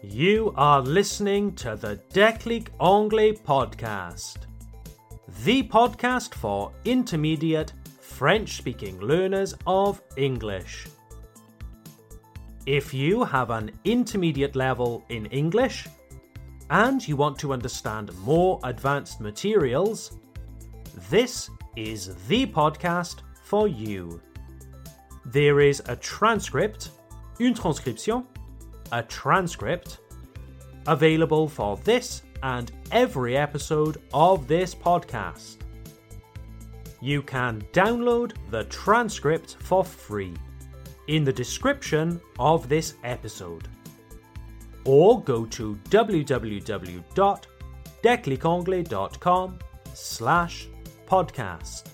You are listening to the Déclic Anglais podcast, the podcast for intermediate French speaking learners of English. If you have an intermediate level in English and you want to understand more advanced materials, this is the podcast for you. There is a transcript, une transcription, a transcript, available for this and every episode of this podcast. You can download the transcript for free in the description of this episode. Or go to www.declicanglais.com slash podcast.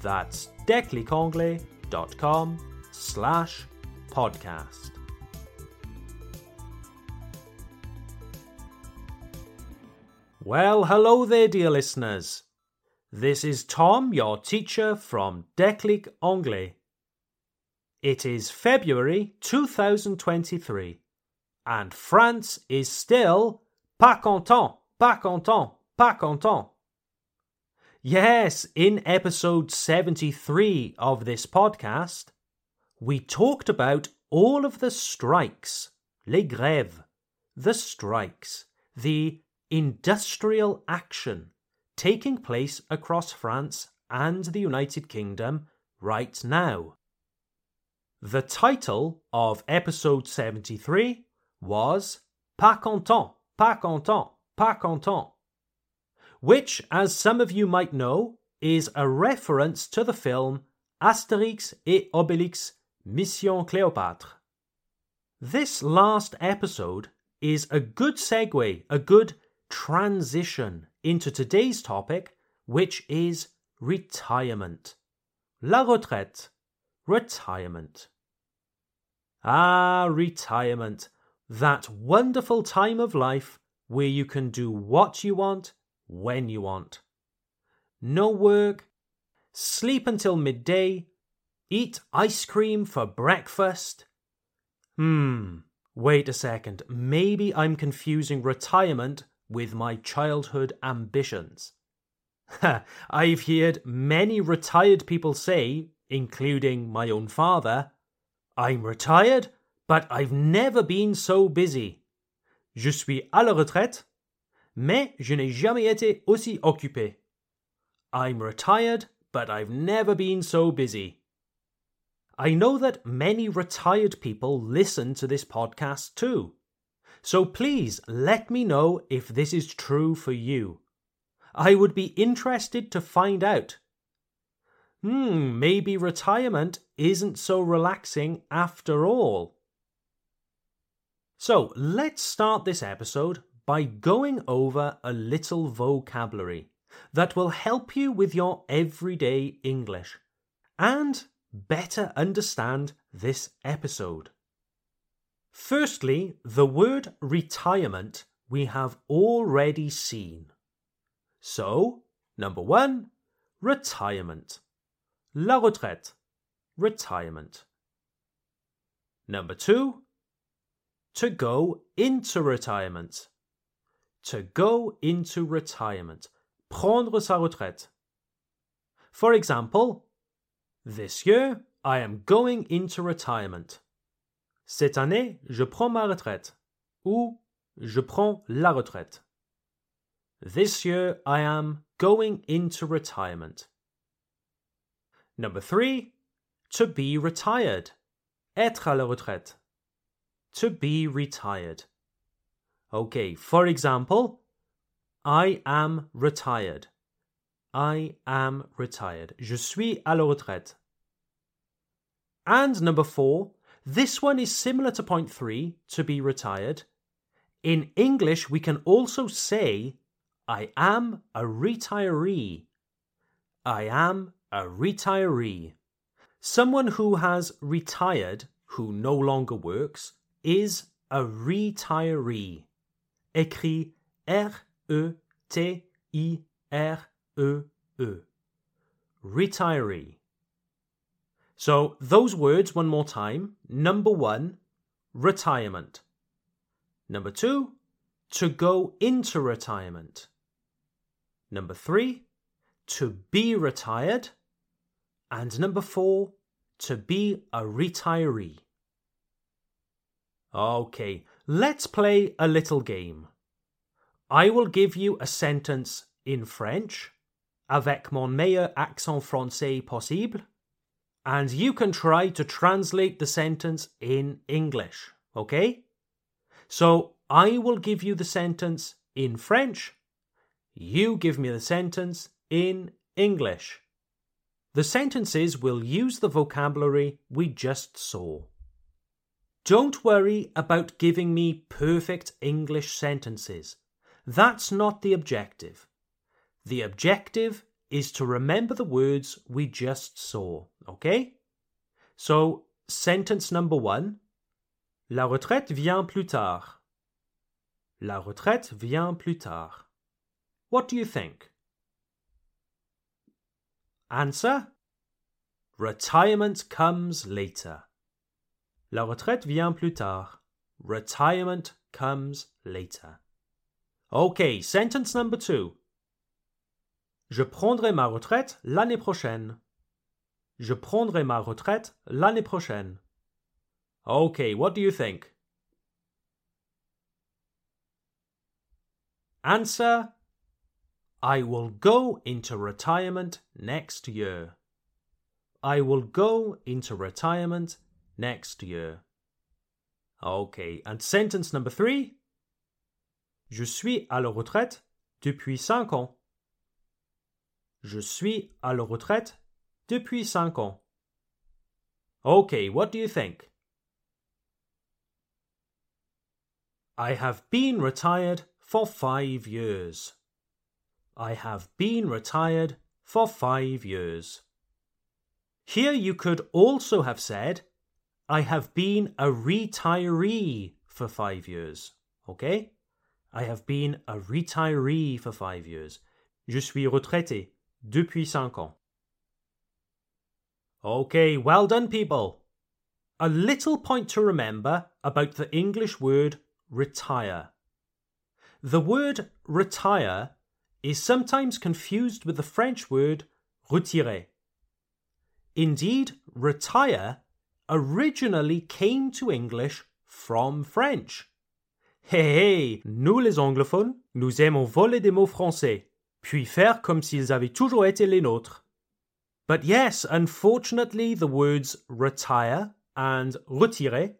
That's declicanglais.com slash podcast. Well, hello there, dear listeners. This is Tom, your teacher from Déclic Anglais. It is February 2023, and France is still pas content, pas content, pas content. Yes, in episode 73 of this podcast, we talked about all of the strikes, les grèves, the strikes, the industrial action taking place across France and the United Kingdom right now. The title of episode 73 was Pas content, pas content, pas content, which, as some of you might know, is a reference to the film Astérix et Obélix Mission Cléopâtre. This last episode is a good segue, a good transition into today's topic, which is retirement. La retraite. Retirement. Ah, retirement. That wonderful time of life where you can do what you want when you want. No work, sleep until midday, eat ice cream for breakfast. Hmm, wait a second. Maybe I'm confusing retirement with my childhood ambitions. I've heard many retired people say, including my own father, I'm retired, but I've never been so busy. Je suis à la retraite, mais je n'ai jamais été aussi occupé. I'm retired, but I've never been so busy. I know that many retired people listen to this podcast too. So please let me know if this is true for you. I would be interested to find out. Hmm, maybe retirement isn't so relaxing after all. So let's start this episode by going over a little vocabulary that will help you with your everyday English and better understand this episode. Firstly, the word retirement we have already seen. So, number one, retirement. La retraite, retirement. Number two, to go into retirement. To go into retirement. Prendre sa retraite. For example, this year I am going into retirement. Cette année, je prends ma retraite. Ou je prends la retraite. This year I am going into retirement. Number three, to be retired. Être à la retraite. To be retired. Okay, for example, I am retired. I am retired. Je suis à la retraite. And number four, this one is similar to point three, to be retired. In English, we can also say, I am a retiree. I am a retiree. Someone who has retired, who no longer works, is a retiree. Écrit R-E-T-I-R-E-E. Retiree. So, those words one more time. Number one, retirement. Number two, to go into retirement. Number three, to be retired. And number four, to be a retiree. Okay, let's play a little game. I will give you a sentence in French, avec mon meilleur accent français possible, and you can try to translate the sentence in English, okay? So I will give you the sentence in French, you give me the sentence in English. The sentences will use the vocabulary we just saw. Don't worry about giving me perfect English sentences. That's not the objective. The objective is to remember the words we just saw, okay? So, sentence number one La retraite vient plus tard. La retraite vient plus tard. What do you think? Answer Retirement comes later. La retraite vient plus tard. Retirement comes later. Okay, sentence number two. Je prendrai ma retraite l'année prochaine. Je prendrai ma retraite l'année prochaine. Okay, what do you think? Answer I will go into retirement next year. I will go into retirement next year. Okay, and sentence number three. Je suis à la retraite depuis cinq ans. Je suis à la retraite depuis cinq ans. Okay, what do you think? I have been retired for five years. I have been retired for five years. Here you could also have said, I have been a retiree for five years. Okay? I have been a retiree for five years. Je suis retraité depuis cinq ans. Okay, well done, people. A little point to remember about the English word retire. The word retire is sometimes confused with the French word retirer. Indeed, retire originally came to English from French. Hé hé, nous les anglophones, nous aimons voler des mots français, puis faire comme s'ils avaient toujours été les nôtres. But yes, unfortunately, the words retire and retirer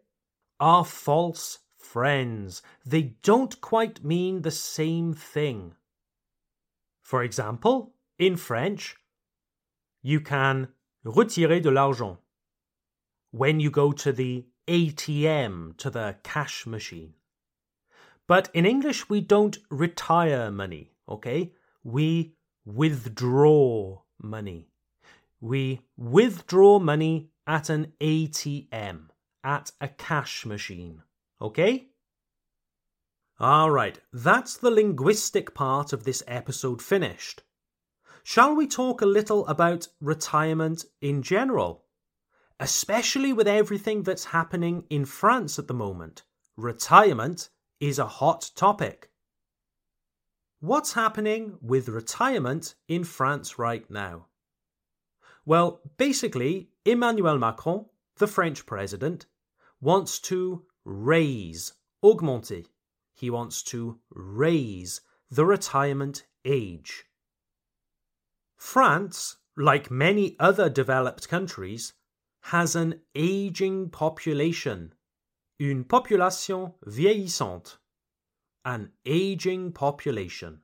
are false friends. They don't quite mean the same thing. For example, in French, you can retirer de l'argent when you go to the ATM, to the cash machine. But in English, we don't retire money, okay? We withdraw money. We withdraw money at an ATM, at a cash machine, okay? Alright, that's the linguistic part of this episode finished. Shall we talk a little about retirement in general? Especially with everything that's happening in France at the moment. Retirement is a hot topic. What's happening with retirement in France right now? Well, basically, Emmanuel Macron, the French president, wants to raise, augmenter. He wants to raise the retirement age. France, like many other developed countries, has an aging population, une population vieillissante, an aging population.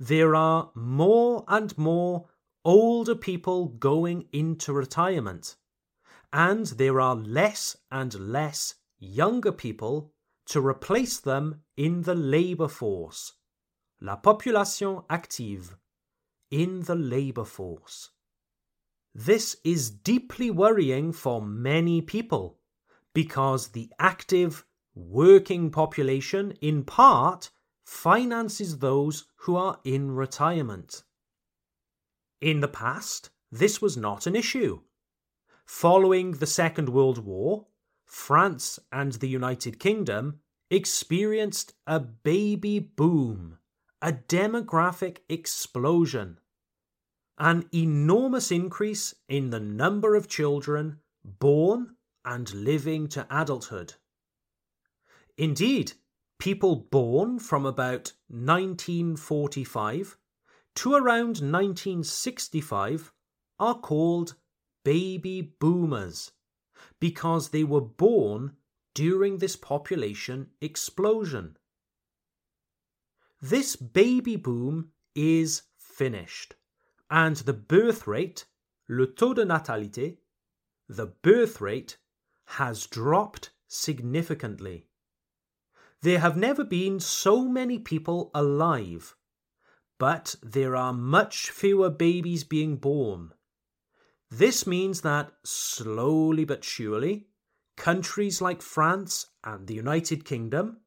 There are more and more older people going into retirement, and there are less and less younger people to replace them in the labour force. La population active in the labour force. This is deeply worrying for many people because the active working population, in part, finances those who are in retirement. In the past, this was not an issue. Following the Second World War, France and the United Kingdom experienced a baby boom, a demographic explosion, an enormous increase in the number of children born and living to adulthood. Indeed, people born from about 1945 to around 1965 are called baby boomers because they were born during this population explosion. This baby boom is finished, and the birth rate, le taux de natalité, the birth rate, has dropped significantly. There have never been so many people alive, but there are much fewer babies being born. This means that slowly but surely, countries like France and the United Kingdom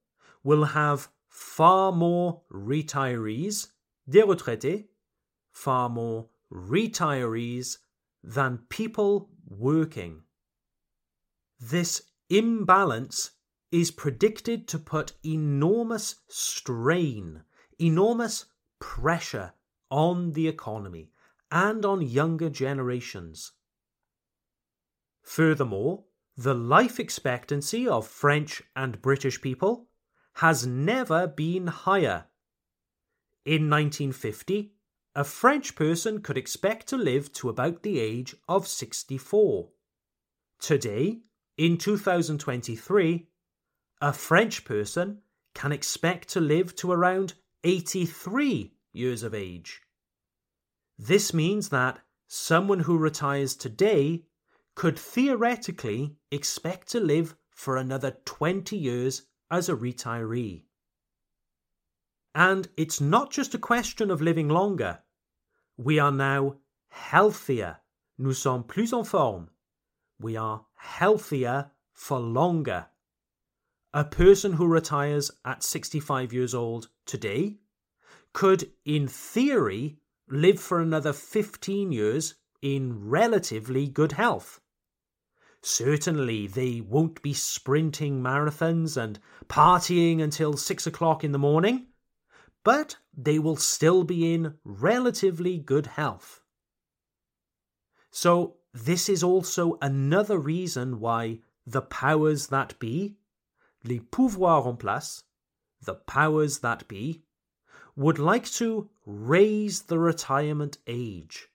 will have far more retirees, des retraités, far more retirees than people working. This imbalance is predicted to put enormous strain, enormous pressure on the economy and on younger generations. Furthermore, the life expectancy of French and British people has never been higher. In 1950, a French person could expect to live to about the age of 64. Today, in 2023, a French person can expect to live to around 83 years of age. This means that someone who retires today could theoretically expect to live for another 20 years as a retiree. And it's not just a question of living longer. We are now healthier. Nous sommes plus en forme. We are healthier for longer. A person who retires at 65 years old today could, in theory, live for another 15 years in relatively good health. Certainly, they won't be sprinting marathons and partying until six o'clock in the morning, but they will still be in relatively good health. So, this is also another reason why the powers that be, les pouvoirs en place, the powers that be, would like to raise the retirement age.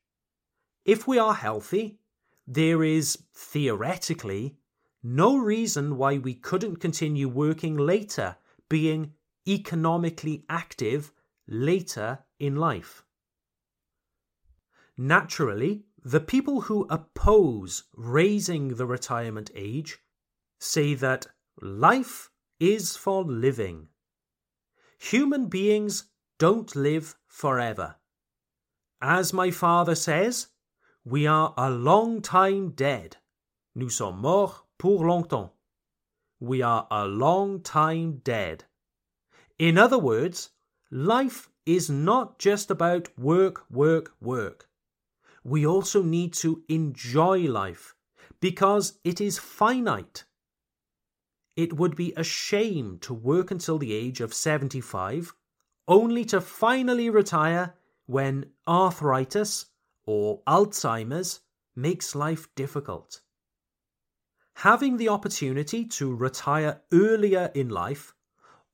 If we are healthy, there is theoretically no reason why we couldn't continue working later, being economically active later in life. Naturally, the people who oppose raising the retirement age say that life is for living. Human beings don't live forever. As my father says, we are a long time dead. Nous sommes morts pour longtemps. We are a long time dead. In other words, life is not just about work, work, work. We also need to enjoy life because it is finite. It would be a shame to work until the age of 75 only to finally retire when arthritis or Alzheimer's makes life difficult. Having the opportunity to retire earlier in life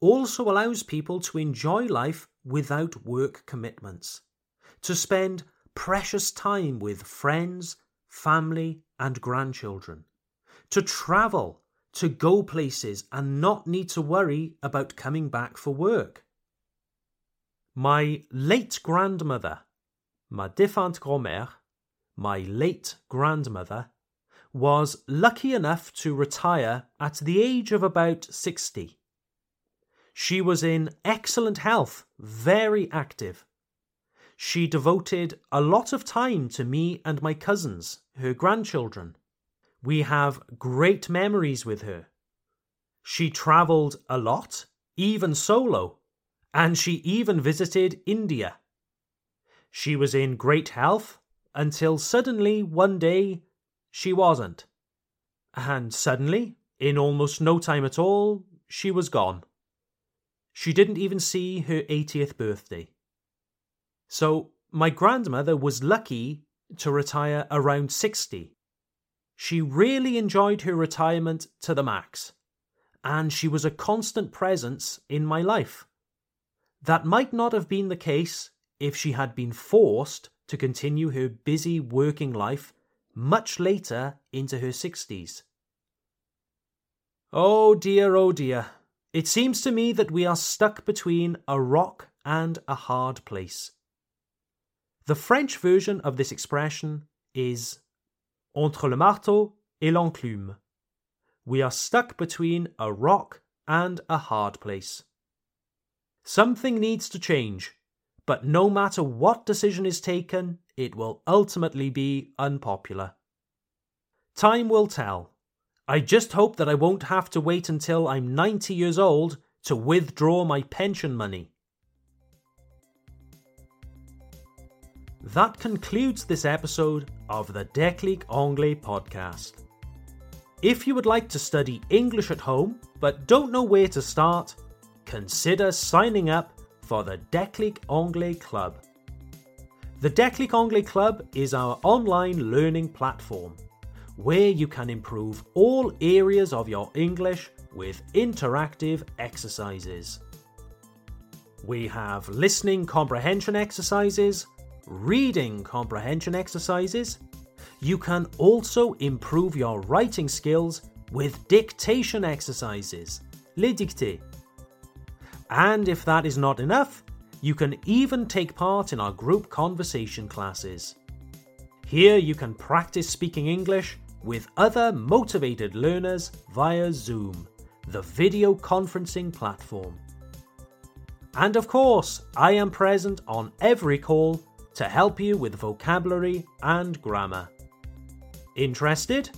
also allows people to enjoy life without work commitments, to spend precious time with friends, family, and grandchildren, to travel, to go places and not need to worry about coming back for work. My late grandmother, ma défunte grand-mère, my late grandmother, was lucky enough to retire at the age of about 60. She was in excellent health, very active. She devoted a lot of time to me and my cousins, her grandchildren. We have great memories with her. She travelled a lot, even solo, and she even visited India. She was in great health until suddenly one day she wasn't. And suddenly, in almost no time at all, she was gone. She didn't even see her 80th birthday. So, my grandmother was lucky to retire around 60. She really enjoyed her retirement to the max, and she was a constant presence in my life. That might not have been the case if she had been forced to continue her busy working life much later into her 60s. Oh dear, oh dear. It seems to me that we are stuck between a rock and a hard place. The French version of this expression is entre le marteau et l'enclume. We are stuck between a rock and a hard place. Something needs to change, but no matter what decision is taken, it will ultimately be unpopular. Time will tell. I just hope that I won't have to wait until I'm 90 years old to withdraw my pension money. That concludes this episode of the Declic Anglais podcast. If you would like to study English at home but don't know where to start, consider signing up for the Declic Anglais Club. The Declic Anglais Club is our online learning platform where you can improve all areas of your English with interactive exercises. We have listening comprehension exercises, reading comprehension exercises. You can also improve your writing skills with dictation exercises, les dictées. And if that is not enough, you can even take part in our group conversation classes. Here you can practice speaking English with other motivated learners via Zoom, the video conferencing platform. And of course, I am present on every call to help you with vocabulary and grammar. Interested?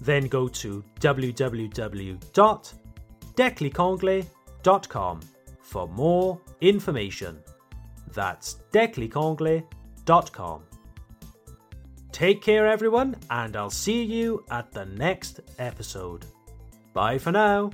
Then go to www.declicanglais.com for more information. That's declicanglais.com. Take care, everyone, and I'll see you at the next episode. Bye for now.